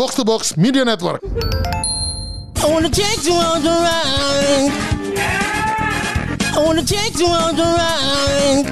Box to Box Media Network. I wanna take you on the ride. I wanna take you on the ride.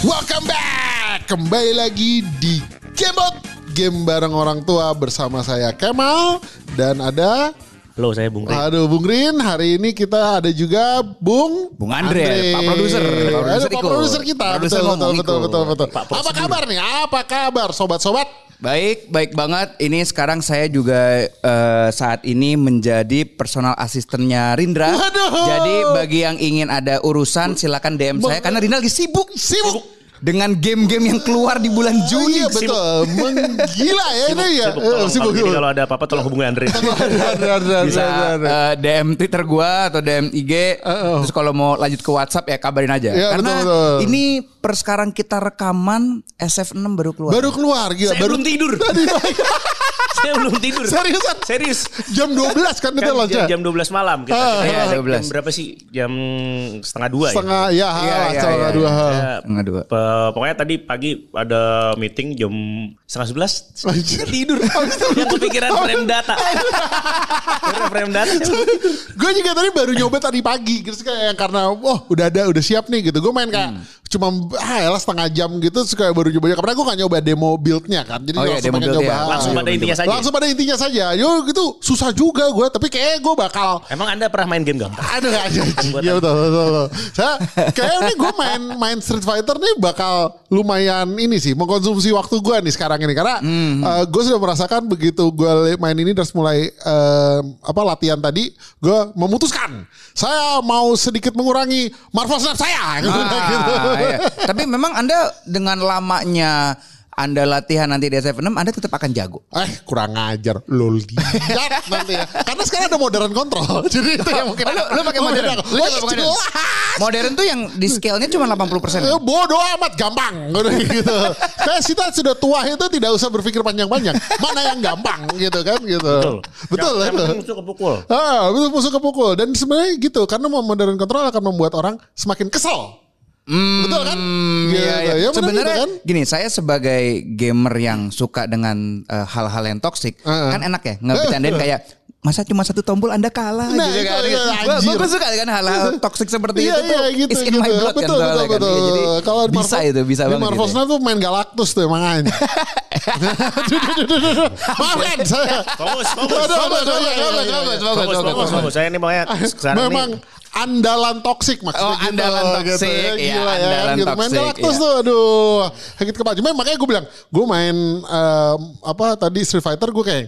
Welcome back. Kembali lagi di Gamebot. Game bareng orang tua bersama saya Kemal dan ada Halo, saya Bung Rin. Aduh Bung Rin, hari ini kita ada juga Bung Bung Andre, Pak Produser. Pak Produser Pak. Produser kita. Produser betul, betul, betul, betul, betul, Pak Apa kabar nih? Apa kabar sobat-sobat? Baik, baik banget. Ini sekarang saya juga eh, saat ini menjadi personal asistennya Rindra. Waduh. Jadi bagi yang ingin ada urusan silakan DM saya karena Rindra lagi sibuk. Sibuk. Dengan game-game yang keluar di bulan Oh, Juni. iya betul. Menggila ya ini ya. Sibuk, Eh, tolong, Sibuk. kalau, jadi kalau ada apa-apa tolong hubungi Andre. Bisa eh, DM Twitter gua atau DM IG. Terus kalau mau lanjut ke WhatsApp ya kabarin aja. Iya, Karena betul, betul. ini per sekarang kita rekaman SF6 baru keluar. Baru keluar gila. saya Baru belum tidur. saya belum tidur. Seriusan? Serius. jam 12 kan itu Kan jam, jam 12 malam kita. Ah, kita take 12. Jam berapa sih? Jam setengah dua Setengah ya, Iya, lah, iya, setengah iya, dua. ya. Setengah dua. Pokoknya tadi pagi ada meeting jam setengah sebelas. Tidur. Yang kepikiran frame data. Frame data. gue juga tadi baru nyoba tadi pagi terus kayak karena wah udah ada udah siap nih gitu gue main kayak Hmm. Cuma ah elah setengah jam gitu kayak baru nyoba karena gue gak nyoba demo buildnya kan jadi Oh iya, langsung pengen nyoba ya. Langsung Ah, pada intinya saja. langsung pada intinya saja yo gitu susah juga gue tapi kayak gue bakal Emang anda pernah main game gampang? Aduh aja Iya betul, betul, betul. Saya kayak ini gue main main Street Fighter nih bakal lumayan ini sih mengkonsumsi waktu gue nih sekarang ini karena gue sudah merasakan begitu gue main ini terus mulai eh, apa latihan tadi gue memutuskan saya mau sedikit mengurangi Marvel Snap saya gitu. Iya. Tapi memang Anda dengan lamanya Anda latihan nanti di SF6 Anda tetap akan jago. Eh kurang ngajar Lol nanti ya Karena sekarang ada modern control Jadi itu yang mungkin Oh, lu, lu pakai Oh, modern. Lu Oh, pakai modern. jelas. Modern tuh yang di scale-nya cuma 80%. Eh, bodoh amat gampang gitu. Kayak kita sudah tua itu tidak usah berpikir panjang-panjang. Mana yang gampang gitu kan gitu. Betul. Betul. Yang, musuh kepukul. Ah, betul musuh kepukul dan sebenarnya gitu karena modern control akan membuat orang semakin kesel. Betul kan? Hmm, Gitu. iya, iya. Ya, benar Sebenarnya gitu kan? gini, saya sebagai gamer yang suka dengan eh, hal-hal yang toksik, Heeh. kan enak ya ngebecandain kayak masa cuma satu tombol Anda kalah Nah, gitu itu, kan. Gua- anjir. Gua suka kan hal-hal toksik seperti Iya, itu tuh. iya, gitu, It's in gitu. my blood kan betul, betul, kan. betul. Iya, Jadi Kalau bisa Marvel- itu, bisa di banget Marvel gitu. Snap tuh main Galactus tuh emang aja. Maaf kan saya. Fokus, fokus. Fokus, fokus, iya, iya, fokus, iya, fokus, iya. fokus, Fokus, fokus, fokus, fokus. Saya ini makanya sekarang Memang andalan toksik maksudnya Oh, gitu. andalan toksik, ya, iya, gila ya, andalan gitu. Main toksik, Galactus iya. tuh aduh sakit kepala. Cuma makanya gue bilang, gue main em, apa tadi Street Fighter gue kayak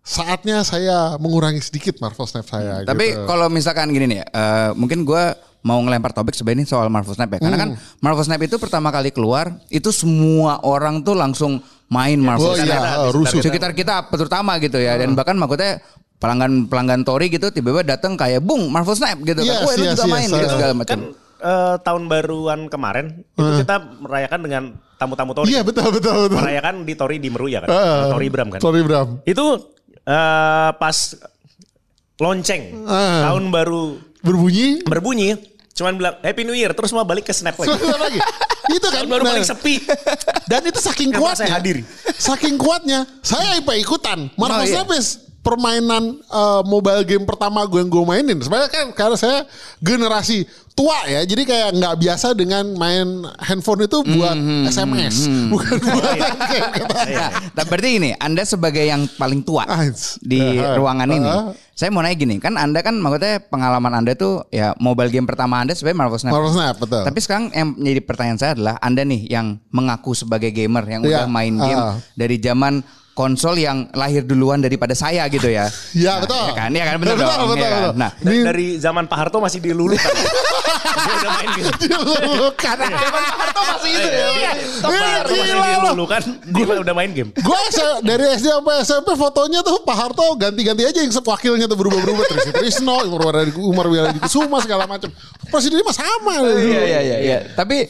saatnya saya mengurangi sedikit Marvel Snap saya Tapi gitu. kalau misalkan gini nih, eh, mungkin gue mau ngelempar topik sebenarnya ini soal Marvel Snap ya. Karena kan Hmm. Marvel Snap itu pertama kali keluar, itu semua orang tuh langsung main Marvel Oh Snap. iya, rusuh. Sekitar kita terutama gitu ya. Dan bahkan maksudnya pelanggan pelanggan Tori gitu tiba-tiba datang kayak bung Marvel Snap gitu Yes, kan. Wah, lu yes, juga yes, main yes. gitu segala macam. kan eh, tahun baruan kemarin itu kita merayakan dengan tamu-tamu Tori. Iya betul betul betul. Merayakan di Tori di Meruya kan. Ah, Tori Bram kan. Sorry Bram. Itu eh, pas lonceng Ah. tahun baru Berbunyi. berbunyi cuman bilang Happy New Year terus mau balik ke Snap lagi. Lagi. Itu kan baru nah, paling sepi. Dan itu saking kuatnya. saya hadir? Saking kuatnya, saya ikut ikutan. Marvel Oh, iya. Snap permainan eh, mobile game pertama gue yang gue mainin. Sebenarnya kan karena saya generasi tua ya, jadi kayak nggak biasa dengan main handphone itu buat SMS, bukan buat game kata. Nah, tapi berarti ini Anda sebagai yang paling tua Ah, di ah, ruangan ini. ah. Saya mau nanya gini, kan Anda kan maksudnya pengalaman Anda tuh ya mobile game pertama Anda sebenarnya Marvel Snap. Marvel Snap betul. Tapi sekarang yang menjadi pertanyaan saya adalah Anda nih yang mengaku sebagai gamer yang Iya, udah main game ah. dari zaman konsol yang lahir duluan daripada saya gitu ya. Iya Nah, betul. Ya kan, ya kan bener betul, dong. Betul, ya kan? betul. Nah, dari zaman Pak Harto masih dilulukan. Dia udah main game. dilulukan. masih itu ya. Iya, Pak Harto masih dilulukan. Dia udah main game. Gue dari SD sampai SMP fotonya tuh Pak Harto ganti-ganti aja yang wakilnya tuh berubah-berubah Trisno Trisno, Umar Wiladiki Kusuma segala macam. Presidennya mah sama. Iya iya iya. iya. Tapi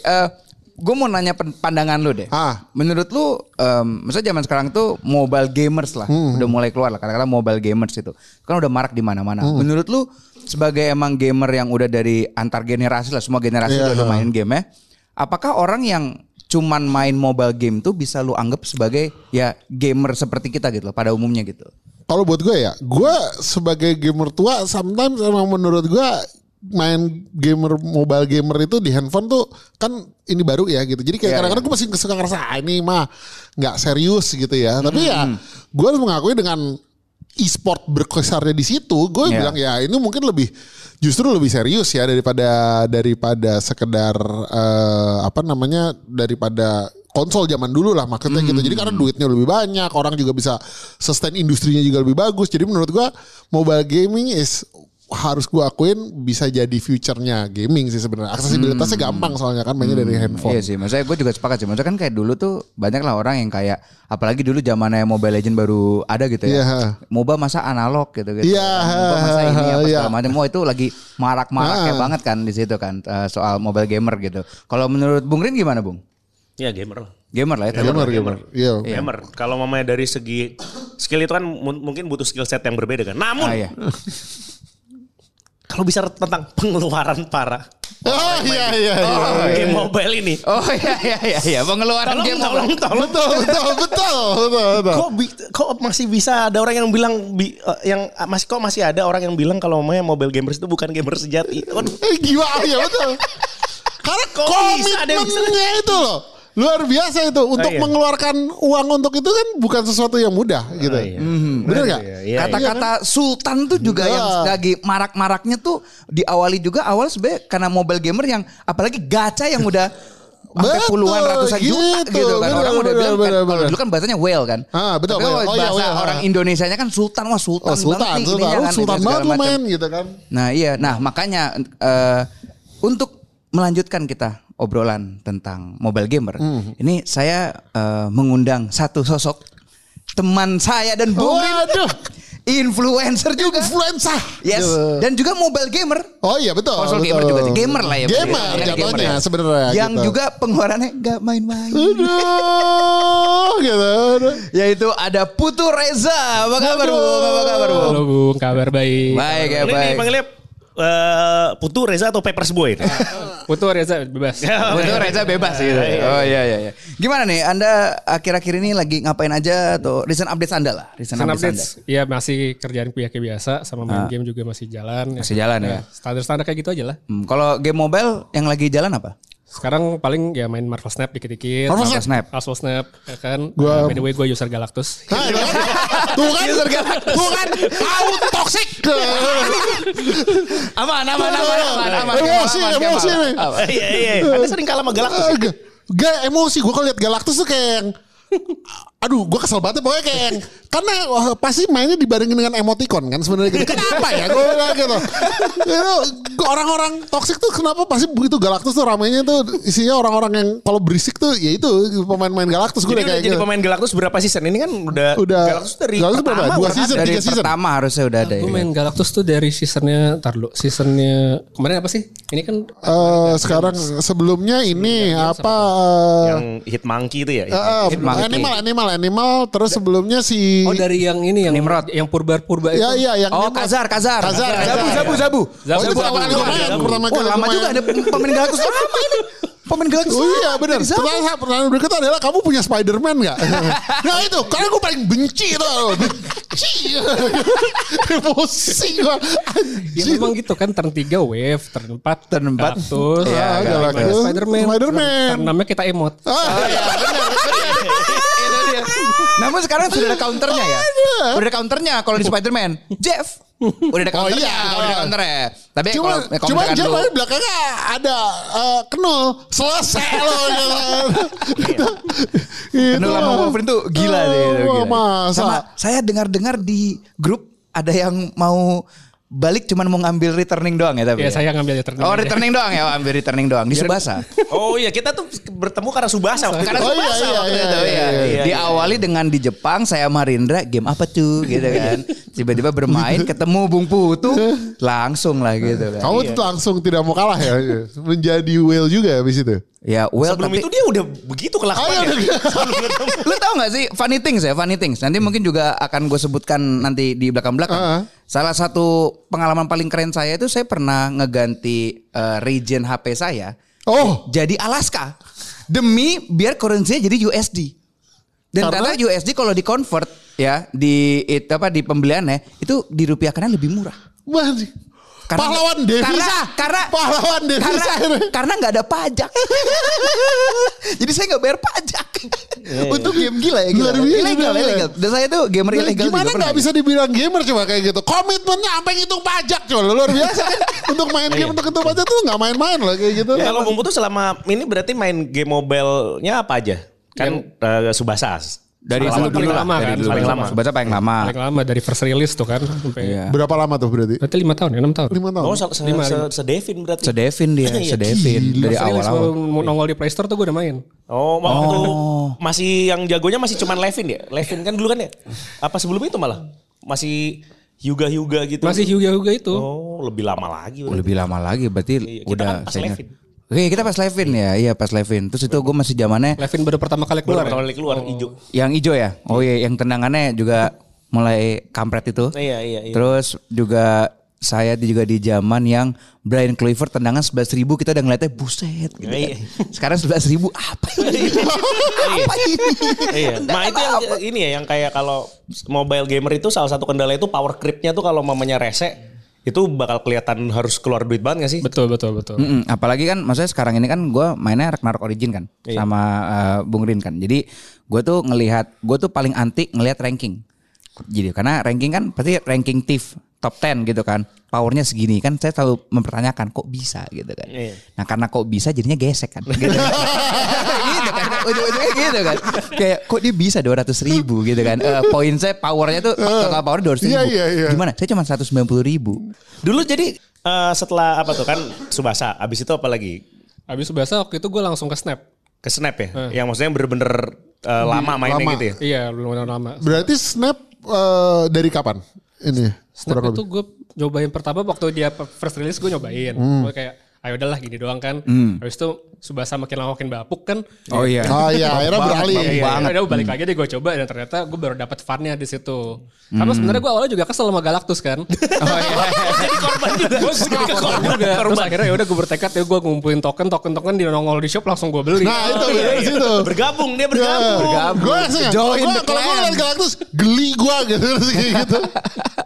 gue mau nanya pandangan lu deh. Ah. Menurut lu, em, maksudnya zaman sekarang tuh mobile gamers lah, Hmm. udah mulai keluar lah. Kadang-kadang mobile gamers itu kan udah marak di mana-mana. Hmm. Menurut lu sebagai emang gamer yang udah dari antar generasi lah, semua generasi Iya. udah, udah mainin game ya. Apakah orang yang cuman main mobile game tuh bisa lu anggap sebagai ya gamer seperti kita gitu loh pada umumnya gitu. Kalau buat gue ya, gue sebagai gamer tua, sometimes emang menurut gue main gamer mobile gamer itu di handphone tuh kan ini baru ya gitu. Jadi kayak Iya, kadang-kadang gue masih suka ngerasa ah, ini mah nggak serius gitu ya. Tapi ya gue harus mengakui dengan e-sport berkisarnya di situ, gue Iya. bilang ya ini mungkin lebih justru lebih serius ya daripada daripada sekedar eh, apa namanya daripada konsol zaman dulu lah maksudnya gitu. Jadi karena duitnya lebih banyak, orang juga bisa sustain industrinya juga lebih bagus. Jadi menurut gua mobile gaming is harus gua akuin bisa jadi future-nya gaming sih sebenarnya. Aksesibilitasnya gampang soalnya kan mainnya dari handphone. Iya sih, maksudnya gue juga sepakat sih. Maksudnya kan kayak dulu tuh banyak lah orang yang kayak apalagi dulu zamannya Mobile Legend baru ada gitu ya. Iya. MOBA masa analog gitu gitu. Iya, MOBA masa ini apa iya. segala macam. Itu lagi marak-maraknya Ah. banget kan di situ kan eh, soal mobile gamer gitu. Kalau menurut Bung Rin gimana, Bung? Ya gamer lah. Gamer lah ya. tetap. Gamer, gamer. Iya. Gamer. Kalau mamanya dari segi skill itu kan mu- mungkin butuh skill set yang berbeda kan. Namun Ah, iya. kalau bicara tentang pengeluaran para Oh iya iya iya. game mobile ini. Oh iya iya iya iya pengeluaran Tolong, game tolong, mobile. tolong. Betul betul betul betul betul. Kok, bi- kok masih bisa ada orang yang bilang bi- eh, yang masih kok masih ada orang yang bilang kalau mamanya mobile gamers itu bukan gamer sejati. Eh, gila ya betul. Karena bisa bisa- komitmennya itu loh. Luar biasa itu untuk iya. mengeluarkan uang untuk itu kan bukan sesuatu yang mudah gitu. iya. Bener nggak? Iya, iya. Kata-kata sultan tuh juga Iya. yang lagi marak-maraknya tuh diawali juga awal sebenarnya karena mobile gamer yang apalagi gacha yang udah sampai Betul, puluhan ratusan juta gitu. gitu kan. Bener, Orang udah bener, bilang kan, bener, bener. dulu kan bahasanya whale kan. Ah, betul, Tapi whale. Oh, iya, bahasa whale, orang ah. Indonesianya kan sultan wah sultan, Oh, sultan, banget nih sultan, ininya Lu kan, sultan gitu, banget segala lu macam. main gitu kan. Nah iya, nah makanya eh, untuk melanjutkan kita obrolan tentang mobile gamer, Hmm. ini saya eh, mengundang satu sosok teman saya dan Bung Waduh. influencer juga. Influenza. Yes, Gitu. dan juga mobile gamer. Oh iya betul. Konsol betul. gamer juga sih. Gamer lah ya. Gamer. Ya, jatuhnya ya. sebenarnya. Yang gitu. juga pengeluarannya nggak main-main. Aduh, gitu. Yaitu ada Putu Reza. Apa kabar Bu? Apa kabar Bu? Halo Bung, kabar baik. Baik ya Ini baik. Eh, Putu Reza atau Papers Boy? Putu Reza bebas. Putu Reza bebas gitu. Oh iya iya iya. Gimana nih Anda akhir-akhir ini lagi ngapain aja atau recent updates Anda lah? Recent, Recent updates, updates, ya masih kerjaan kuliah kayak biasa, sama main game juga masih jalan. Ah. Masih jalan ya? Standar-standar kayak gitu aja lah. Hmm, kalau game mobile yang lagi jalan apa? Sekarang paling ya main Marvel Snap dikit-dikit. Marvel Marvel Snap. Marvel Snap, ya kan. Gua- By the way gue user Galactus. Nah, kan. Tuh kan. Tuh kan. Kau toxic. Aman aman aman aman aman. Emosi, emosi nih. Iya iya. Anda sering kalah sama Galactus. Ah, Gak, gak emosi gue kalau liat Galactus tuh kayak yang Aduh gue kesel banget pokoknya kayak yang, Karena wah, pasti mainnya dibarengin dengan emoticon kan sebenarnya gitu Kenapa ya gue bilang gitu Itu orang-orang toxic tuh kenapa pasti begitu Galactus tuh ramainya tuh Isinya orang-orang yang kalau berisik tuh ya itu pemain-pemain Galactus gue kayak jadi gitu pemain Galactus berapa season? Ini kan udah, Udah Galactus dari Galactus berapa? pertama Dua udah season, Dari tiga season pertama harusnya udah ada. Gue ya. main Galactus tuh dari seasonnya, ntar dulu. Seasonnya kemarin apa sih? Ini kan Eh, sekarang sebelumnya ini apa eh, yang Hit Monkey itu ya. eh, eh, Hitmonkey. animal animal animal terus sebelumnya si Oh dari yang ini yang Nimrod. yang purba-purba itu. ya iya yang Oh Nimrod. Kazar Kazar. Kazar, Zabu. Zabu Zabu. Oh itu Zabu, pertama kali gue main Zabu. pertama Oh kali lama gua juga ada pemain Galactus lama ini. Pemain Galactus. Oh iya lama. benar. Zabu. Pertanyaan pertanyaan berikutnya adalah kamu punya Spider-Man gak? nah itu, karena gue paling benci itu. Benci. Emosi gue. Ya memang gitu kan turn 3 wave, turn 4 Turn empat. Galactus, Iya, ah, Galactus. Spider-Man. Spider-Man. Turn 6 kita emot. Ah, iya, dia. Namun sekarang sudah ada counternya ya. Udah ada counternya kalau di Spider-Man. Jeff. Udah ada Oh, counternya. iya. Udah ada counternya. Tapi Cuma, kalau cuma dia dulu- belakangnya ada eh, kenul selesai loh. gitu. Itu Kenul sama Wolverine tuh gila deh. itu, Oh, gila. masa? Sama saya dengar-dengar di grup ada yang mau balik cuman mau ngambil returning doang ya tapi. Ya saya ngambil returning Oh aja. returning doang ya, ambil returning doang di Subasa. Oh iya kita tuh bertemu karena Subasa. waktu Karena. Oh, iya, Subasa iya, waktu iya, itu iya, ya. iya, iya. Diawali dengan di Jepang saya sama Rindra game apa tuh gitu kan. Tiba-tiba bermain ketemu Bung Putu langsung lah gitu kan. Kamu tuh langsung tidak mau kalah ya. Menjadi whale juga habis itu. Ya well Sebelum tapi itu dia udah begitu Oh, kelakuannya. iya, lu tau gak sih funny things ya funny things nanti mungkin juga akan gue sebutkan nanti di belakang belakang Heeh. salah satu pengalaman paling keren saya itu saya pernah ngeganti eh, region HP saya Oh, jadi Alaska demi biar currency-nya jadi USD. Dan Karena? ternyata USD kalau di convert ya di it, apa di pembeliannya itu dirupiahkannya lebih murah. wah, pahlawan devisa. Karena karena pahlawan devisa. karena karena nggak ada pajak. Jadi saya nggak bayar pajak. Untuk game gila ya gila. Luar biasa, Ilegal, bener. ilegal. Dan saya tuh gamer Nah, ilegal gimana nggak pernah. bisa dibilang gamer coba kayak gitu? Komitmennya sampai ngitung pajak coba luar biasa kan? untuk main game untuk ngitung pajak tuh nggak main-main loh kayak gitu. Ya, kalau Bung Putu selama ini berarti main game mobile-nya apa aja? Kan eh, Subasa. Dari dulu paling lah, lama dari kan, dulu. paling lama. Subasa paling lama. Paling lama dari first release tuh kan sampai Iya. Berapa lama tuh berarti? berarti lima tahun ya enam tahun. Lima tahun. Oh, se se Lima, se, lima. sedevin berarti. Sedevin dia, Iya. sedevin dari First release awal-awal. baru mau nongol di Play Store tuh gue udah main. Oh, waktu itu masih yang jagonya masih cuman Levin ya? Levin kan dulu kan ya? Apa sebelum itu malah? Masih Hyuga Hyuga gitu. Masih Hyuga Hyuga itu. Oh, lebih lama lagi. Oh, lebih lama lagi berarti Iya, kita udah kan pas saya ingat. Levin. Oke, kita pas Levin ya. Iya, pas Levin. Terus itu gue masih zamannya Levin baru pertama kali Baru keluar. pertama ya? kali keluar hijau. yang hijau ya. Oh iya, yang tendangannya juga mulai kampret itu. Iya, iya, iya. Terus juga saya juga di zaman yang Brian Clover tendangan 11 ribu kita udah ngeliatnya buset gitu Iya. kan. Sekarang 11 ribu apa ini? apa ini? Iya. Nah itu yang ini ya yang kayak kalau mobile gamer itu salah satu kendala itu power creep-nya tuh kalau mamanya rese itu bakal kelihatan harus keluar duit banget gak sih? Betul betul betul. Mm-mm, apalagi kan maksudnya sekarang ini kan gue mainnya Ragnarok Origin kan Iya. sama eh, Bung Rin kan. Jadi gue tuh ngelihat gue tuh paling anti ngelihat ranking. Jadi karena ranking kan pasti ranking thief top 10 gitu kan. Powernya segini kan saya selalu mempertanyakan kok bisa gitu kan. Iya. Nah karena kok bisa jadinya gesek kan. Gitu. Ujung-ujungnya gitu kan. Kayak kok dia bisa 200 ribu gitu kan. Eh, poin saya powernya tuh total power 200 ribu. Iya, iya, iya. Gimana? Saya cuma 190 ribu. Dulu jadi eh, setelah apa tuh kan Subasa, abis itu apa lagi? Habis biasa waktu itu gue langsung ke Snap. Ke Snap ya? Yang maksudnya bener-bener eh, lama mainnya lama. gitu ya? Iya lumayan lama. Berarti Snap eh, dari kapan? Ini Snap itu gue nyobain pertama waktu dia first release gue nyobain. Hmm. Gue kayak ayo udahlah gini doang kan. Habis itu Subasa makin lama makin bapuk kan. Oh iya. Oh iya, akhirnya beralih. banget. Iya, banget. udah balik lagi deh gue coba dan ternyata gue baru dapat funnya di situ. Karena sebenarnya gue awalnya juga kesel sama Galactus kan. Oh iya. jadi korban juga. gue jadi korban juga. Terus akhirnya ya udah gue bertekad ya gue ngumpulin token, token token di nongol di shop langsung gue beli. Nah itu Iya, dari iya. situ. Bergabung dia bergabung. Bergabung. Gue langsung ya, Join gua- the kalau gue clan. ngeliat Galactus geli gue gitu gitu.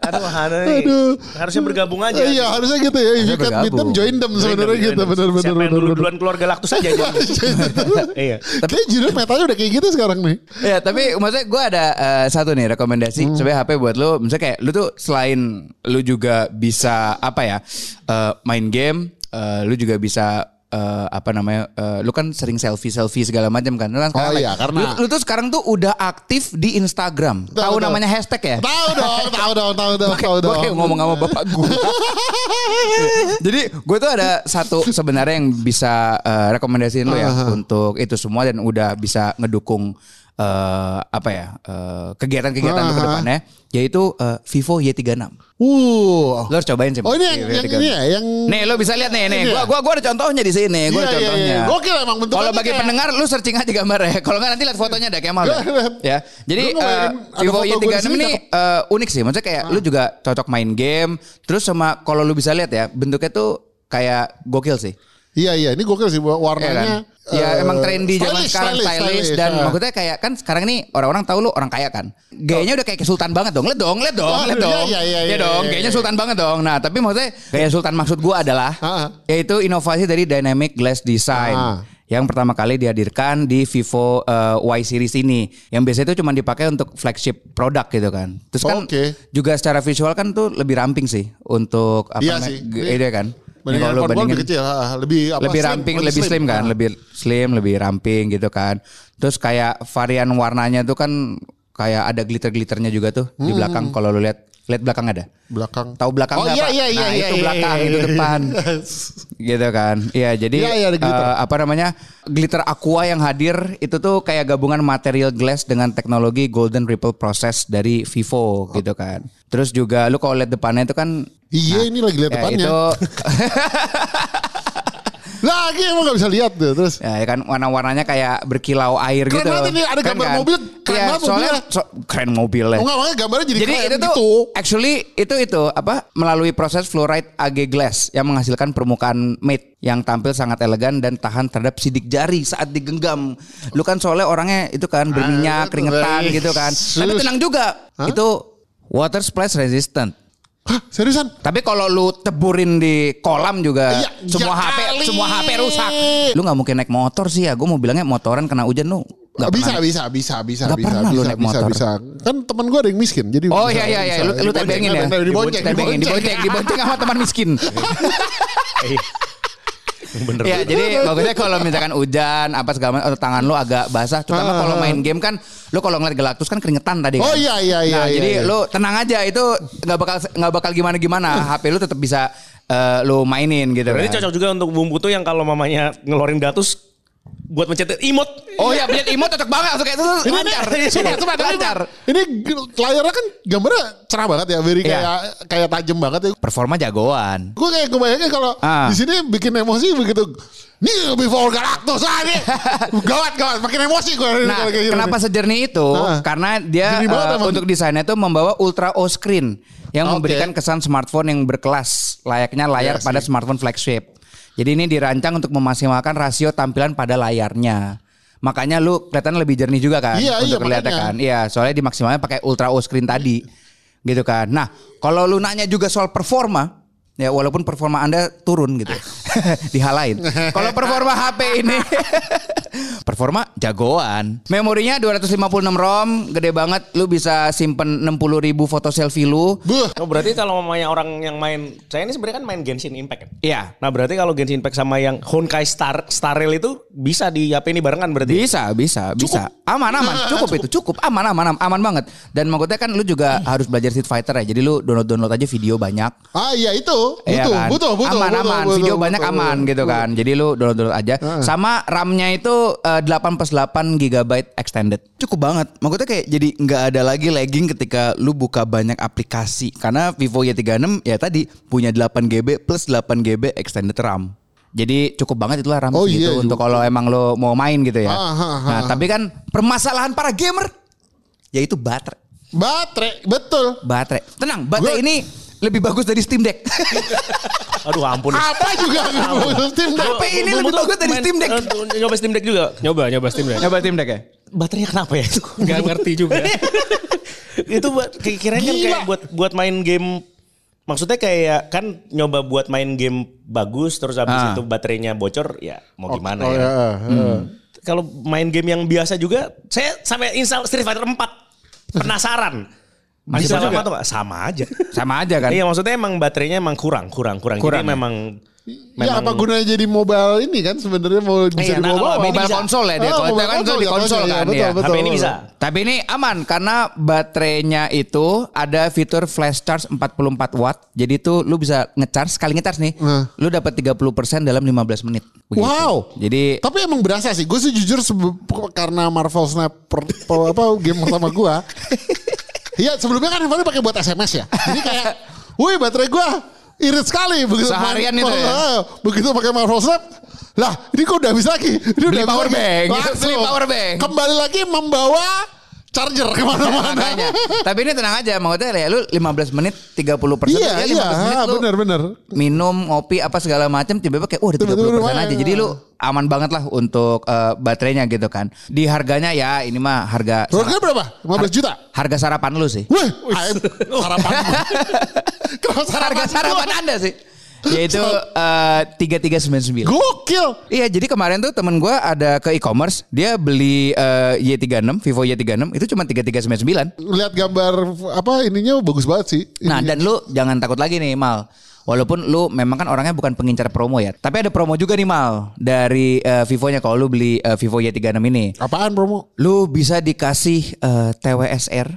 Aduh, Aduh. harusnya bergabung aja. Iya harusnya gitu ya. If you can beat them, join them sebenarnya gitu. Bener-bener. Siapa yang dulu duluan keluar Galactus aja. Iya. Kayak judul metanya udah kayak gitu sekarang nih. Ya tapi maksudnya gue ada eh, satu nih rekomendasi sebenarnya HP buat lu. Misalnya kayak lu tuh selain lu juga bisa apa ya eh, main game, eh, lu juga bisa eh, apa namanya? eh, lu kan sering selfie selfie segala macam kan. Lu kan sekarang Oh like- iya, karena- lu, lu tuh sekarang tuh udah aktif di Instagram. Tahu, namanya hashtag ya? Tahu dong, tahu dong, tahu dong, tahu dong. kayak ngomong sama bapak gue. Jadi gue tuh ada satu sebenarnya yang bisa eh, rekomendasiin lu ya untuk itu semua dan udah bisa ngedukung eh, apa ya eh, kegiatan-kegiatan lu ke depannya yaitu eh, Vivo Y36. Uh. Lo harus cobain sih. Oh ini yang, Vivo yang Y36. ini ya, yang Nih lo bisa lihat nih nih. Ini Gua gua gua ada contohnya di sini. Gua ada Iya, iya, contohnya. iya. Gokil emang bentukannya Kalau bagi kayak- pendengar lu searching aja gambarnya. Kalau nggak nanti lihat fotonya ada Kemal. deh. ya. Jadi ada Vivo foto gua di Y36 sini, ini eh, unik sih. Maksudnya kayak lu juga cocok main game. Terus sama kalau lu bisa lihat ya bentuknya tuh kayak gokil sih. Iya iya, ini gokil sih Iya kan? Ya eh, emang trendy zaman stylish, sekarang stylish, stylish, dan stylish. maksudnya kayak kan sekarang ini orang-orang tahu lu orang kaya kan. Gayanya udah kayak sultan banget dong. Lihat dong, lihat dong, Oh, lihat iya, dong. iya, iya, Ya iya, dong, iya, gayanya iya. sultan banget dong. Nah, tapi maksudnya gaya sultan maksud gua adalah Ah. yaitu inovasi dari dynamic glass design. Ah. Yang pertama kali dihadirkan di Vivo eh, Y series ini, yang biasanya itu cuma dipakai untuk flagship produk gitu kan. Terus kan Oke. juga secara visual kan tuh lebih ramping sih untuk apa Iya namanya, sih. ide kan. Bandingan kalau lebih kecil, lebih apa? lebih ramping, lebih slim, kan, Ah. lebih slim, lebih ramping gitu kan. Terus kayak varian warnanya tuh kan kayak ada glitter-glitternya juga tuh di belakang. Kalau lu lihat, lihat belakang ada. belakang. Tahu belakang Oh iya iya iya Nah, iya. itu iya, belakang, iya, itu iya. depan. gitu kan. Iya, jadi Iya, iya, eh, apa namanya? Glitter aqua yang hadir itu tuh kayak gabungan material glass dengan teknologi golden ripple process dari Vivo gitu kan. Terus juga lu kalau lihat depannya itu kan Iya ini lagi lihat ya depannya. itu Lah Lagi emang gak bisa lihat tuh terus. Ya, ya kan warna-warnanya kayak berkilau air Keren gitu. banget ini, ada Keren gambar mobil, keren Iya, banget soalnya mobilnya. so- keren mobilnya. Oh enggak, makanya gambarnya jadi, Jadi keren itu tuh gitu. actually itu itu apa melalui proses fluoride AG glass yang menghasilkan permukaan matte yang tampil sangat elegan dan tahan terhadap sidik jari saat digenggam. Lu kan soalnya orangnya itu kan berminyak, itu keringetan gitu kan. Tapi tenang juga. Itu water splash resistant. Hah, seriusan? Tapi kalau lu teburin di kolam juga Iya, semua ya HP kali. semua HP rusak. Lu nggak mungkin naik motor sih ya. Gue mau bilangnya motoran kena hujan lu nggak bisa, pernah. bisa, bisa, bisa, Nggak bisa, pernah lu bisa, naik bisa, motor. bisa. Kan teman gue ada yang miskin, jadi Oh bisa, iya iya iya, lu, lu tebengin ya. Dibonceng, dibonceng, tebengin, dibonceng, dibonceng. dibonceng sama teman miskin. Bener. Iya, jadi bagusnya kalau misalkan hujan apa segala macam atau tangan lu agak basah, terutama kalau main game kan lu kalau ngeliat Galactus kan keringetan tadi kan. Oh, iya, iya, iya, Nah, iya, jadi iya. lu tenang aja itu nggak bakal nggak bakal gimana gimana. HP lu tetap bisa eh, lu mainin gitu Berarti kan. cocok juga untuk bumbu tuh yang kalau mamanya ngeluarin datus buat mencet emot. Oh iya, pencet emote cocok banget langsung kayak itu Ini lancar. Coba, coba, ini, lancar. ini layarnya kan gambarnya cerah banget ya, very Iya. kayak kayak tajam banget ya. Performa jagoan. Gue kayak kebayangnya kalau Ah. di sini bikin emosi begitu. Nih before Galactus lah nih. gawat gawat, makin emosi gue. Nah, kenapa sejernih itu? Ah. Karena dia emang. untuk desainnya itu membawa ultra O screen yang Oke. memberikan kesan smartphone yang berkelas, layaknya layar Iya pada smartphone flagship. Jadi ini dirancang untuk memaksimalkan rasio tampilan pada layarnya. Makanya lu kelihatan lebih jernih juga kan Iya, iya, untuk kelihatan makanya. kan. Iya, soalnya dimaksimalkan pakai ultra O screen tadi. Gitu kan. Nah, kalau lu nanya juga soal performa, ya walaupun performa Anda turun gitu. Dihalain. Kalau performa HP ini performa jagoan. Memorinya 256 ROM, gede banget. Lu bisa simpen 60 ribu foto selfie lu. Buh, Oh, berarti kalau mamanya orang yang main, saya ini sebenarnya kan main Genshin Impact kan? Iya. Nah berarti kalau Genshin Impact sama yang Honkai Star Star Rail itu bisa di HP ini barengan berarti? Bisa, bisa, bisa. Aman, aman. Cukup itu, cukup. Aman, aman, aman, aman banget. Dan maksudnya kan lu juga harus belajar Street Fighter ya. Jadi lu download-download aja video banyak. ah iya itu, Iya butuh, kan? butuh, butuh, aman butuh, aman butuh, video butuh, banyak butuh. aman gitu kan jadi lu download download aja sama RAM-nya itu eh, 8 plus 8 GB extended cukup banget maksudnya kayak jadi nggak ada lagi lagging ketika lu buka banyak aplikasi karena Vivo Y36 ya tadi punya 8 GB plus 8 GB extended RAM jadi cukup banget itulah RAM Oh gitu iya, untuk kalau emang lo mau main gitu ya. Ah, ah, ah, nah, ah. tapi kan permasalahan para gamer yaitu baterai. Baterai, betul. Baterai. Tenang, baterai Gua- ini lebih bagus dari Steam Deck. Aduh ampun. Apa juga Steam Deck? HP ini lebih bagus dari Steam Deck. Nyoba Steam Deck juga. Nyoba, nyoba Steam Deck. Coba Steam Deck ya. Baterainya kenapa ya itu? Gak ngerti juga. itu buat kira-kira kan kayak buat buat main game maksudnya kayak kan nyoba buat main game bagus terus habis Ah. itu baterainya bocor ya mau gimana Oh, ya. ya, eh. Kalau main game yang biasa juga saya sampai install Street Fighter 4 penasaran. Masih Bisa sama juga? atau nggak? Sama aja. Sama aja kan. Iya maksudnya emang baterainya emang kurang, kurang, kurang. Kurang Jadi ya? memang Ya apa gunanya jadi mobile ini kan sebenarnya mau bisa Iya, nah, kalau Mobile bisa. konsol ya dia. Kalau mobile itu kan konsol di ya, konsol iya, kan betul, ya. betul. HP ini bisa. Tapi ini aman karena baterainya itu ada fitur flash charge 44 watt. Jadi tuh lu bisa ngecharge sekali ngecharge nih. Nah. Lu dapat 30% dalam 15 menit. Begitu. Wow. Jadi Tapi emang berasa sih. Gue sih jujur karena Marvel Snap apa game pertama gue. Iya sebelumnya kan handphone pakai buat SMS ya. Jadi kayak, wih baterai gue irit sekali begitu Seharian main- itu ya? Ah, begitu pakai Marvel Snap. Lah ini kok udah habis lagi. Ini Beli udah power lagi. bank. Langsung. Beli power bank. Kembali lagi membawa charger ke mana-mana. makanya. Tapi ini tenang aja, maksudnya ya lu 15 menit 30 persen. Iya iya benar-benar. minum, ngopi apa segala macam tiba-tiba kayak wah ada 30 Tiba-tiba persen aja. Jadi lu aman banget lah untuk eh, baterainya gitu kan. Di harganya ya ini mah harga Harganya berapa? 15 juta. harga sarapan lu sih. Wih, sarapan. Kenapa sarapan? Harga sarapan Anda sih. Yaitu eh, tiga tiga sembilan sembilan. Gokil. Iya, jadi kemarin tuh temen gue ada ke e-commerce, dia beli eh, Y36, Vivo Y36 itu cuma 3399. Lihat gambar apa ininya bagus banget sih. Nah, dan lu jangan takut lagi nih, Mal. Walaupun lu memang kan orangnya bukan pengincar promo ya, tapi ada promo juga nih Mal dari eh, Vivonya kalau lu beli eh, Vivo Y36 ini. Apaan promo? Lu bisa dikasih eh, TWSR.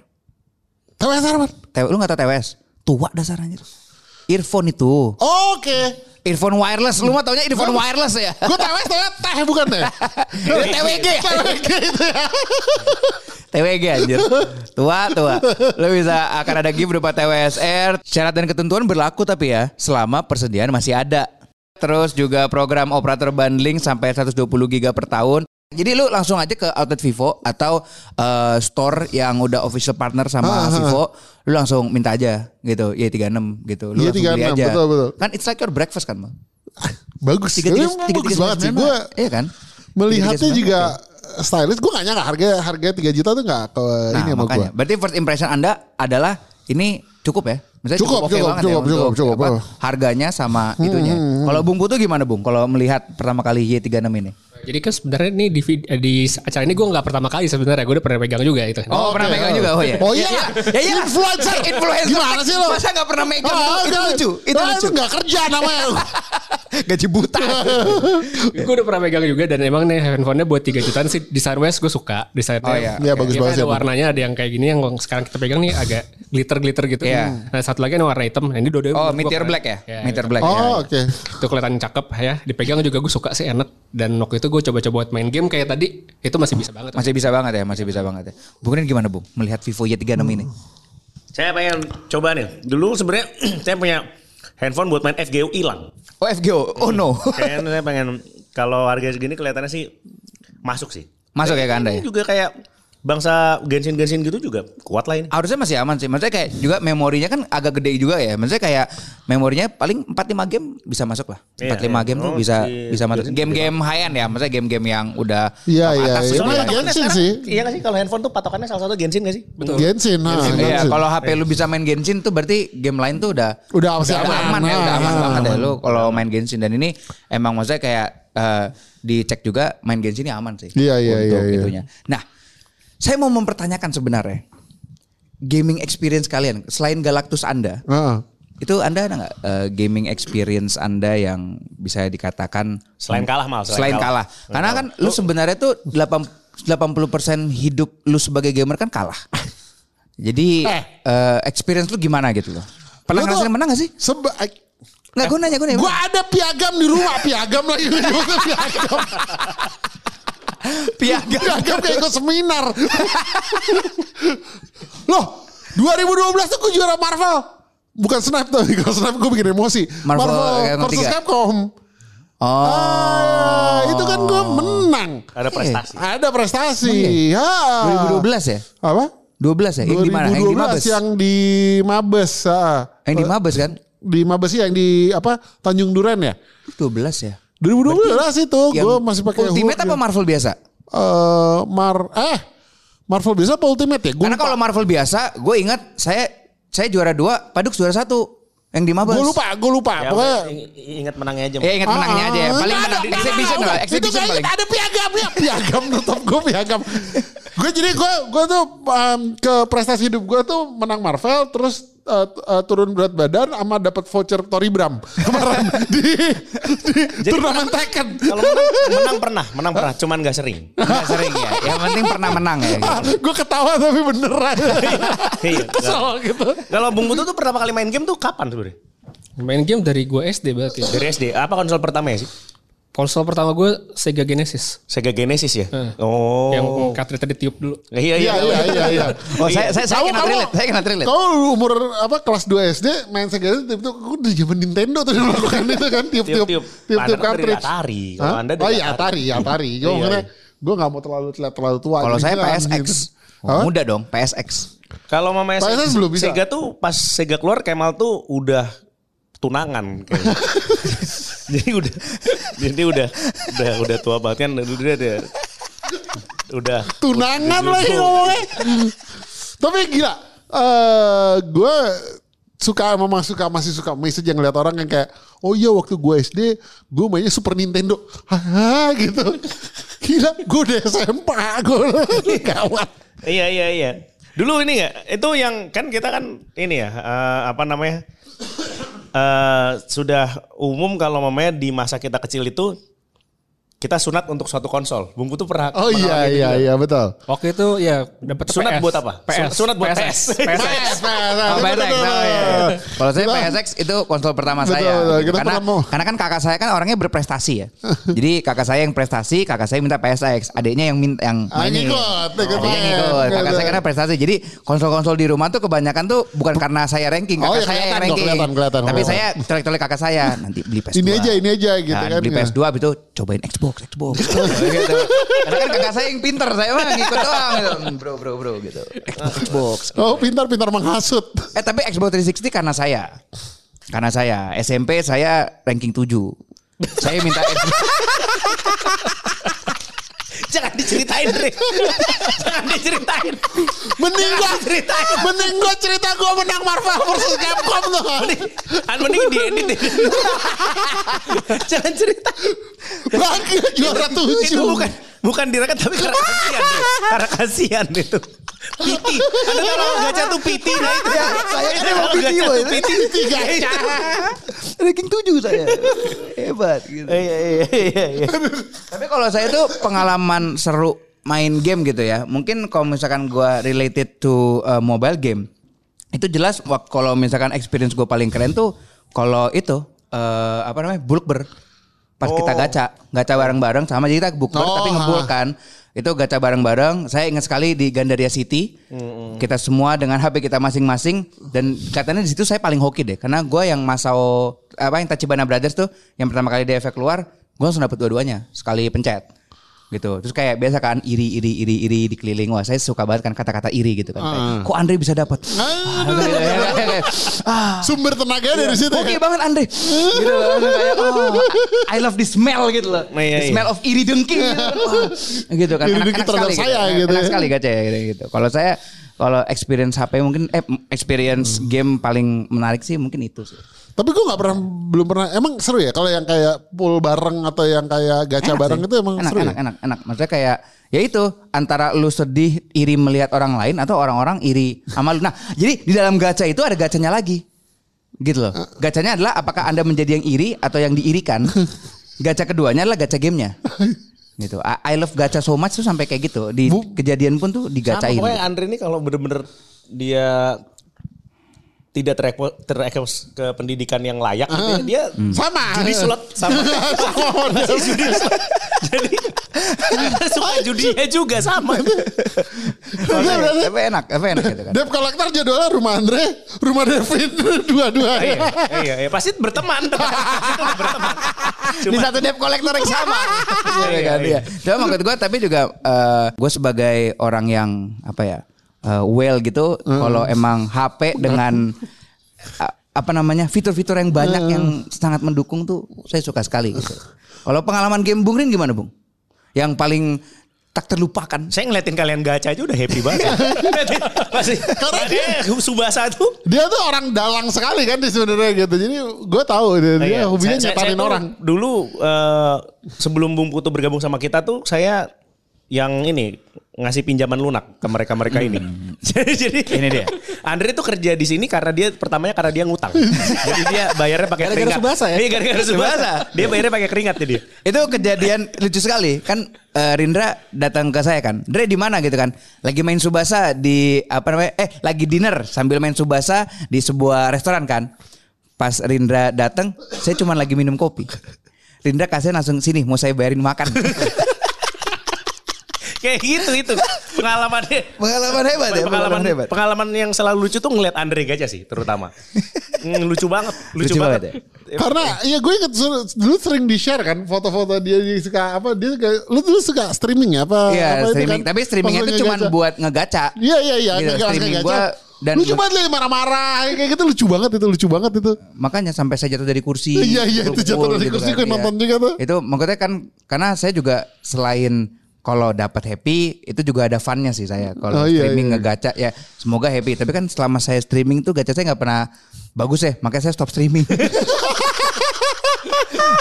TWS apa? T- lu gak tau TWS? Tua dasarnya. Earphone itu. Oke. Earphone wireless. Lu mah taunya earphone wireless ya? Gue TWS TWS teh bukan teh. Lu TWG. TWG itu ya. TWG anjir. Tua, tua. Lu bisa akan ada gift berupa TWSR. Syarat dan ketentuan berlaku tapi ya selama persediaan masih ada. terus juga program operator bundling sampai 120 giga per tahun. Jadi lu langsung aja ke outlet Vivo atau eh, store yang udah official partner sama Ah, ah, Vivo, lu langsung minta aja gitu, Y36 gitu. Lu langsung beli Y36, aja. betul, betul. Kan it's like your breakfast kan, Bang. Bagus. Tiga tiga tiga bagus tiga banget sih. Gue. Iya kan? melihatnya 339 juga stylish. Gue gak nyangka harga harga 3 juta tuh gak ke Nah, ini sama gue. Berarti first impression Anda adalah ini cukup ya? Misalnya Cukup, oke cukup, banget cukup, ya cukup, untuk cukup, apa, cukup. harganya sama itunya. Kalau Bung Putu gimana Bung? Kalau melihat pertama kali Y36 ini? Jadi kan sebenarnya ini di, eh, di acara ini gue nggak pertama kali sebenarnya. Gue udah pernah pegang juga itu. Oh, pernah Oke, megang oh. juga. Oh iya. Oh iya. Ya iya. Influencer. Influencer. Gimana sih lo? Masa nggak pernah megang tuh? Itu kan. lucu. Itu Ah, lucu. Itu gak kerja namanya. Gaji buta. gue udah pernah megang juga dan emang nih handphonenya buat 3 jutaan sih desain wes gue suka desainnya. Oh, iya. Iya, bagus Dia banget Ada warnanya ada yang kayak gini yang sekarang kita pegang nih agak glitter glitter gitu. Iya. Nah satu lagi yang warna hitam. Nah, ini dua Oh, Meteor Black ya? Meteor Black. ya. Oh oke. Itu kelihatan cakep ya. Dipegang juga gue suka sih enak. Dan waktu itu gue coba-coba buat main game kayak tadi itu masih bisa banget. Masih bisa banget ya, masih bisa banget ya. Bung Rin gimana Bung? Melihat Vivo Y36 ini? Saya pengen coba nih. Dulu sebenarnya saya punya handphone buat main FGO hilang. Oh FGO, oh no. Kayaknya saya pengen kalau harga segini kelihatannya sih masuk sih. Masuk ya ke Anda ya? Ini juga kayak bangsa Genshin-Genshin gitu juga kuat lah ini. Harusnya masih aman sih. Maksudnya kayak juga memorinya kan agak gede juga ya. Maksudnya kayak memorinya paling 4-5 game bisa masuk lah. 4-5 Iya, iya. game tuh Oh, bisa si bisa masuk. Game-game high end ya. Maksudnya game-game yang udah Iya iya. atas iya. tuh Soalnya ya. Genshin sih. Iya gak sih kalau handphone tuh patokannya salah satu Genshin gak sih? Betul. Genshin. ha, Iya, kalau HP lu bisa main Genshin tuh berarti game lain tuh udah Udah aman. aman ya, udah aman Ah, banget ya lu kalau main Genshin dan ini emang maksudnya kayak eh, dicek juga main Genshin ini aman sih. Iya, iya, untuk iya, iya. itunya. Nah, saya mau mempertanyakan sebenarnya gaming experience kalian selain Galactus Anda, Heeh. itu Anda ada nggak eh, gaming experience Anda yang bisa dikatakan Selain kalah mal. selain kalah? Karena kan lu sebenarnya tuh 8 80% hidup lu sebagai gamer kan kalah. Jadi Eh. eh, experience lu gimana gitu loh? Pernah ngerasain menang gak sih? Seba Enggak, gue nanya, gue nanya. Gue ada piagam di rumah, piagam lagi. piagam. piagam. piagam kayak ikut seminar. Loh, 2012 tuh gue juara Marvel. Bukan Snap tuh, kalau Snap gue bikin emosi. Marvel Marvel, versus. Capcom. Oh. Ah, itu kan gue menang. Ada prestasi. Ada prestasi. Oh, Ha. 2012 ya? Apa? 12 ya? Yang di mana? Yang di 2012 Mabes. yang di Mabes. ha. Yang di Mabes kan? Di Mabes sih yang di apa? Tanjung Duren ya? 12 ya? 2012 itu gue masih pakai Ultimate Hulk apa ya. Marvel biasa? Eh, Mar eh Marvel biasa apa Ultimate ya? Gua Karena kalau Marvel biasa, gue ingat saya saya juara dua, Paduk juara satu. Yang di Mabes. Gue lupa, gue lupa. Ya, Pokoknya ingat menangnya aja. Ya ingat menangnya aja ya. Paling Nggak menang di exhibition ada, lah, Itu exhibition kayak paling. ada piagamnya, piagam tetap gue piagam. gue jadi gue gue tuh um, ke prestasi hidup gue tuh menang Marvel terus uh, uh, turun berat badan sama dapat voucher Tori Bram kemarin di, di turnamen Tekken. Kalau menang, menang pernah, menang pernah, cuman gak sering. Nggak sering ya. Yang penting pernah menang ya. Gitu. gue ketawa tapi beneran. Iya. Kesel gitu. Kalau Bung Butu tuh pertama kali main game tuh kapan sebenarnya? Main game dari gue SD berarti. Dari SD. Apa konsol pertama ya sih? Konsol pertama gue Sega Genesis. Sega Genesis ya? Eh. Oh. Yang cartridge tadi tiup dulu. Iya Iya iya iya iya. Oh, saya saya, saya kena relate, saya kena relate. Kau umur apa kelas 2 SD main Sega itu itu aku udah zaman Nintendo tuh melakukan itu kan tiup-tiup Tiup-tiup. tiup-tiup Anda kan dari cartridge. Atari. Kalau? Anda dari oh iya Atari. Atari, Atari. Gue Iya, iya. gue gak mau terlalu terlalu tua. Kalau saya kan PSX. gitu. Oh, muda dong, PSX. Kalau Mama belum bisa. Sega tuh pas Sega keluar Kemal tuh udah tunangan kayaknya. jadi udah jadi udah udah udah tua banget kan udah udah udah Tunangan udah- lagi udah- ngomongnya. Tapi gila. eh gue suka memang suka masih suka message yang ngeliat orang yang kayak oh iya waktu gue SD gue mainnya Super Nintendo haha gitu gila gue udah SMP gue gawat Iya iya iya. Dulu ini nggak itu yang kan kita kan ini ya eh, apa namanya eh sudah umum kalau mamanya di masa kita kecil itu kita sunat untuk suatu konsol. Bungku tuh pernah Oh iya iya juga. iya betul. Waktu itu ya dapat Sunat PS. buat apa? PS. Sunat buat PS. PSX. PS, PS, Oh, PSX. Oh, iya. Kalau saya PSX itu konsol pertama Betul, saya. betul. Kita karena pernah mau- karena kan kakak saya kan orangnya berprestasi ya. Jadi kakak saya yang prestasi, kakak saya minta PSX, adiknya yang minta yang Ah, mainin. ngikut, ikut Adiknya main. ngikut. Kakak Gitu. saya karena prestasi. Jadi konsol-konsol di rumah tuh kebanyakan tuh bukan karena saya ranking, kakak Oh, ya, saya yang ranking. kok, kelihatan, kelihatan. Tapi Oh. saya colek-colek kakak saya nanti beli PS2. Ini aja, ini aja gitu Nah, kan. Beli PS2 habis itu cobain Xbox, Xbox. gitu. Karena kan kakak saya yang pinter, saya mah ngikut doang gitu. Hmm, Bro, bro, bro gitu. Xbox, Xbox. Oh pintar-pintar menghasut. Eh tapi Xbox 360 karena saya. Karena saya SMP saya ranking 7. Saya minta Xbox. Jangan diceritain. Jangan diceritain. Mending gua Ceritain. mending gua cerita gua menang Marvel versus Capcom tuh. An mending diedit deh. Jangan cerita. Lagi juara Itu tujuh. bukan bukan direkam tapi karena kasihan. Karena kasihan itu. Piti. Anda tahu kalau gacha tuh piti nah itu. Ya, saya kan Itu emang kalau piti loh, itu. Piti. Piti gacha. ranking 7 saya. Hebat gitu. Iya iya iya iya. Tapi kalau saya tuh pengalaman seru main game gitu ya. Mungkin kalau misalkan gua related to uh, mobile game itu jelas kalau misalkan experience gue paling keren tuh kalau itu eh, apa namanya bulkber pas kita gacha gacha bareng-bareng sama jadi kita bukber Oh, tapi ngebul kan. Itu gacha bareng-bareng saya ingat sekali di Gandaria City kita semua dengan HP kita masing-masing dan katanya di situ saya paling hoki deh karena gue yang Masao apa yang Tachibana Brothers tuh yang pertama kali di efek keluar gue langsung dapet dua-duanya sekali pencet gitu. Terus kayak biasa kan iri iri iri iri dikeliling. Wah saya suka banget kan kata-kata iri gitu kan. Kayak, kok Andre bisa dapat ah Sumber tenaga dari situ. Oke ya. banget Andre. Gitu. Loh Langsung kayak oh I love the smell gitu loh. Nah, iya, the iya. smell of iri dengking gitu, gitu kan. Iri enak, dengking enak terhadap sekali saya gitu, gitu enak ya. sekali gacha ya gitu, gitu. kalau saya kalau experience HP mungkin eh experience Hmm. game paling menarik sih mungkin itu sih Tapi gue nggak pernah belum pernah. Emang seru ya kalau yang kayak pool bareng atau yang kayak gacha Enak bareng sih. itu emang enak, seru enak, ya. enak, enak. Maksudnya kayak ya itu antara lu sedih iri melihat orang lain atau orang-orang iri sama lu. Nah, jadi di dalam gacha itu ada gacanya lagi. Gitu loh. Gacanya adalah apakah Anda menjadi yang iri atau yang diirikan. Gacha keduanya adalah gacha gamenya. Gitu. I, I love gacha so much tuh sampai kayak gitu. Di Bu- kejadian pun tuh Sama digacain. pokoknya Andre ini kalau bener-bener dia tidak terekspos, terekspos ke pendidikan yang layak gitu ya, dia Hmm. Sama. judi slot sama masih judi slot jadi suka judinya juga sama Tapi enak, tapi enak gitu kan. Dev Collector jadwalnya rumah Andre, rumah Devin dua-dua. iya, iya, iya, pasti berteman berteman di satu debt collector yang sama. Iya Iya, kan, iya. iya. Cuma maksud gue tapi juga gue sebagai orang yang apa ya eh, well gitu, kalau emang HP dengan a- apa namanya fitur-fitur yang banyak yang sangat mendukung tuh saya suka sekali gitu. Kalau pengalaman game Bung Rin gimana Bung? Yang paling tak terlupakan. saya ngeliatin kalian gacha aja udah happy banget masih Karena karena Subasa tuh Dia tuh orang dalang sekali kan di sebenarnya gitu. Jadi gue tahu dia, dia Iya, hobinya saya- nyetarin saya orang. Dulu eh, sebelum Bung Putu bergabung sama kita tuh saya yang ini ngasih pinjaman lunak ke mereka-mereka ini. jadi jadi Ini dia. Andre tuh kerja di sini karena dia pertamanya karena dia ngutang. jadi dia bayarnya pakai Gara-gara keringat. Subasa ya? Iya gara-gara Subasa. dia bayarnya pakai keringat jadi. Itu kejadian lucu sekali kan eh, Rindra datang ke saya kan Dre di mana gitu kan lagi main subasa di apa namanya eh lagi dinner sambil main subasa di sebuah restoran kan pas Rindra datang saya cuma lagi minum kopi Rindra kasih langsung sini mau saya bayarin makan Kayak gitu itu pengalamannya. pengalaman hebat ya pengalaman pengalaman yang selalu lucu tuh ngeliat Andre Gacha sih terutama. Hmm, lucu banget, lucu, Lucu banget. banget Karena ya gue inget dulu sering di share kan foto-foto dia di suka apa dia suka, lu dulu suka streaming ya apa? Iya apa itu streaming kan? tapi streamingnya itu cuma buat ngegaca Iya iya iya Gitu, streaming gua dan- lucu banget lah marah-marah kayak gitu lucu banget itu lucu banget itu. makanya sampai saya jatuh dari kursi Iya, iya, itu jatuh dari kursi, gue nonton juga tuh. itu maksudnya kan karena saya juga selain kalau dapat happy itu juga ada funnya sih saya. Kalau Oh, iya, streaming iya. ngegaca ya semoga happy. Tapi kan selama saya streaming tuh gacha saya nggak pernah bagus ya. Makanya saya stop streaming.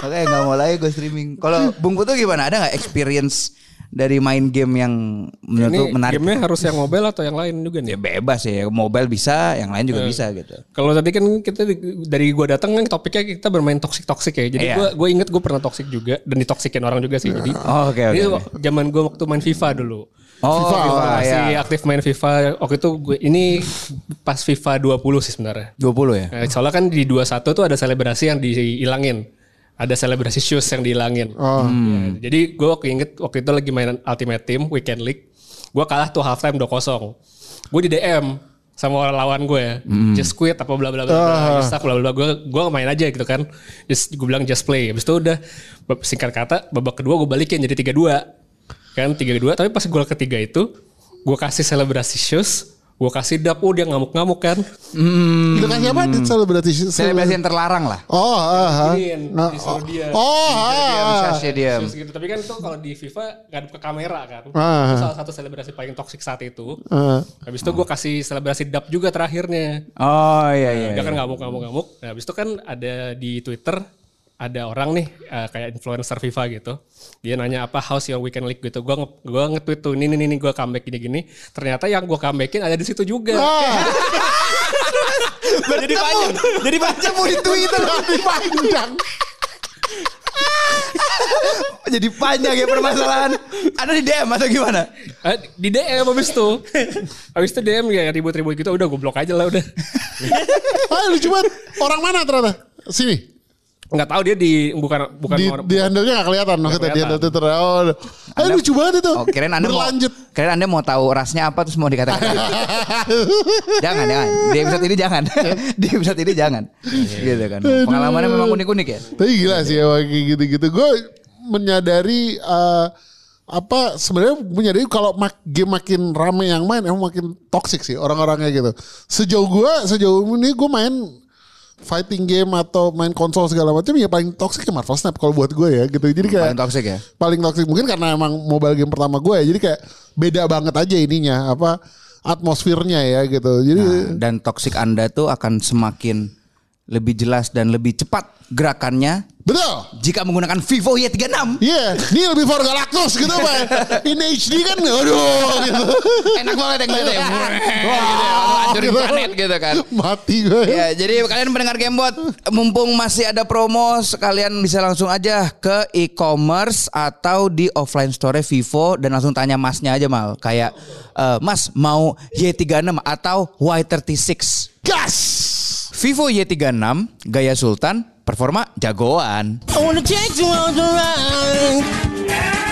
Makanya nggak mau lagi gue streaming. Kalau Bung Putu gimana? Ada nggak experience dari main game yang menurut Ini menarik? gamenya harus yang mobile atau yang lain juga nih? Ya bebas ya, mobile bisa, yang lain Eh. juga bisa gitu. Kalau tadi kan kita dari gua datang kan topiknya kita bermain toxic toxic ya. Jadi Iya. gua gue inget gue pernah toxic juga dan ditoksikin orang juga sih. Jadi Oh, oke, oke, ini oke. zaman gua waktu main FIFA dulu. Oh, FIFA, FIFA, masih ya. aktif main FIFA waktu itu gue ini pas FIFA 20 sih sebenarnya. 20 ya? Eh, soalnya kan di 21 tuh ada selebrasi yang dihilangin. Ada selebrasi shoes yang dihilangin. Oh. Ya, jadi gue waktu inget waktu itu lagi main Ultimate Team Weekend League. Gue kalah tuh halftime 2-0. Gue di DM sama orang lawan gue. Just quit apa bla bla bla bla. Just suck, bla bla bla. Gue gue main aja gitu kan. Just gue bilang just play. Habis itu udah singkat kata babak kedua gue balikin jadi 3-2. Kan 3-2 tapi pas gol ketiga itu gue kasih selebrasi shoes. Gue kasih dap, oh dia ngamuk-ngamuk kan. Itu kasih apa? Hmm. Selebrasi. Selebrasi yang terlarang lah. Oh, ah, ah. Giniin, Nah, disuruh dia. Oh, ah. Diam. Terus gitu. Tapi kan itu kalau di FIFA ngadep ke kamera kan. Ah. Itu salah satu selebrasi paling toksik saat itu. Ah. Habis itu gue kasih selebrasi dap juga terakhirnya. Oh iya iya. Dia kan ngamuk ngamuk ngamuk. Nah, habis itu kan ada di Twitter ada orang nih eh, kayak influencer FIFA gitu. Dia nanya apa how's your weekend league gitu. Gua nge- gua nge-tweet tuh ini ini ini gua comeback gini gini. Ternyata yang gua comebackin ada di situ juga. Ah. jadi panjang. Jadi panjang Mau di Twitter di panjang. Jadi panjang ya permasalahan. Ada di DM atau gimana? Eh, di DM habis itu. habis itu DM ya ribut-ribut gitu udah goblok aja lah udah. Ah, lucu banget. Orang mana ternyata? Sini. Nggak tahu dia di bukan bukan Di, orang di handle-nya gak kelihatan maksudnya di handle Twitter. Oh, ah, lucu banget itu. Oh, kirain Anda Berlanjut. mau kirain Anda mau tahu rasnya apa terus mau dikatakan. jangan, jangan. Di episode ini jangan. di episode ini jangan. gitu kan. Pengalamannya memang unik-unik ya. Tapi gila sih ya kayak gitu-gitu. Gue menyadari eh, apa sebenarnya menyadari kalau mak game makin rame yang main emang makin toxic sih orang-orangnya gitu. Sejauh gue sejauh ini gue main fighting game atau main konsol segala macam ya paling toxic ya Marvel Snap kalau buat gue ya gitu. Jadi kayak Paling toxic ya. paling toxic mungkin karena emang mobile game pertama gue ya. Jadi kayak beda banget aja ininya apa atmosfernya ya gitu. Jadi Nah, dan toxic Anda tuh akan semakin lebih jelas dan lebih cepat gerakannya betul. jika menggunakan Vivo Y36. Iya, Neil before Galactus gitu Pak. In HD kan aduh gitu. Enak banget yang gitu ya. Wah, gitu ya. Hancurin Gitu. planet gitu kan. Mati gue. Ya, jadi kalian pendengar Gamebot, mumpung masih ada promo, sekalian bisa langsung aja ke e-commerce atau di offline store Vivo dan langsung tanya masnya aja mal. Kayak, eh, mas mau Y36 atau Y36? Gas. Vivo Y36, gaya sultan, performa jagoan. I wanna take the ride.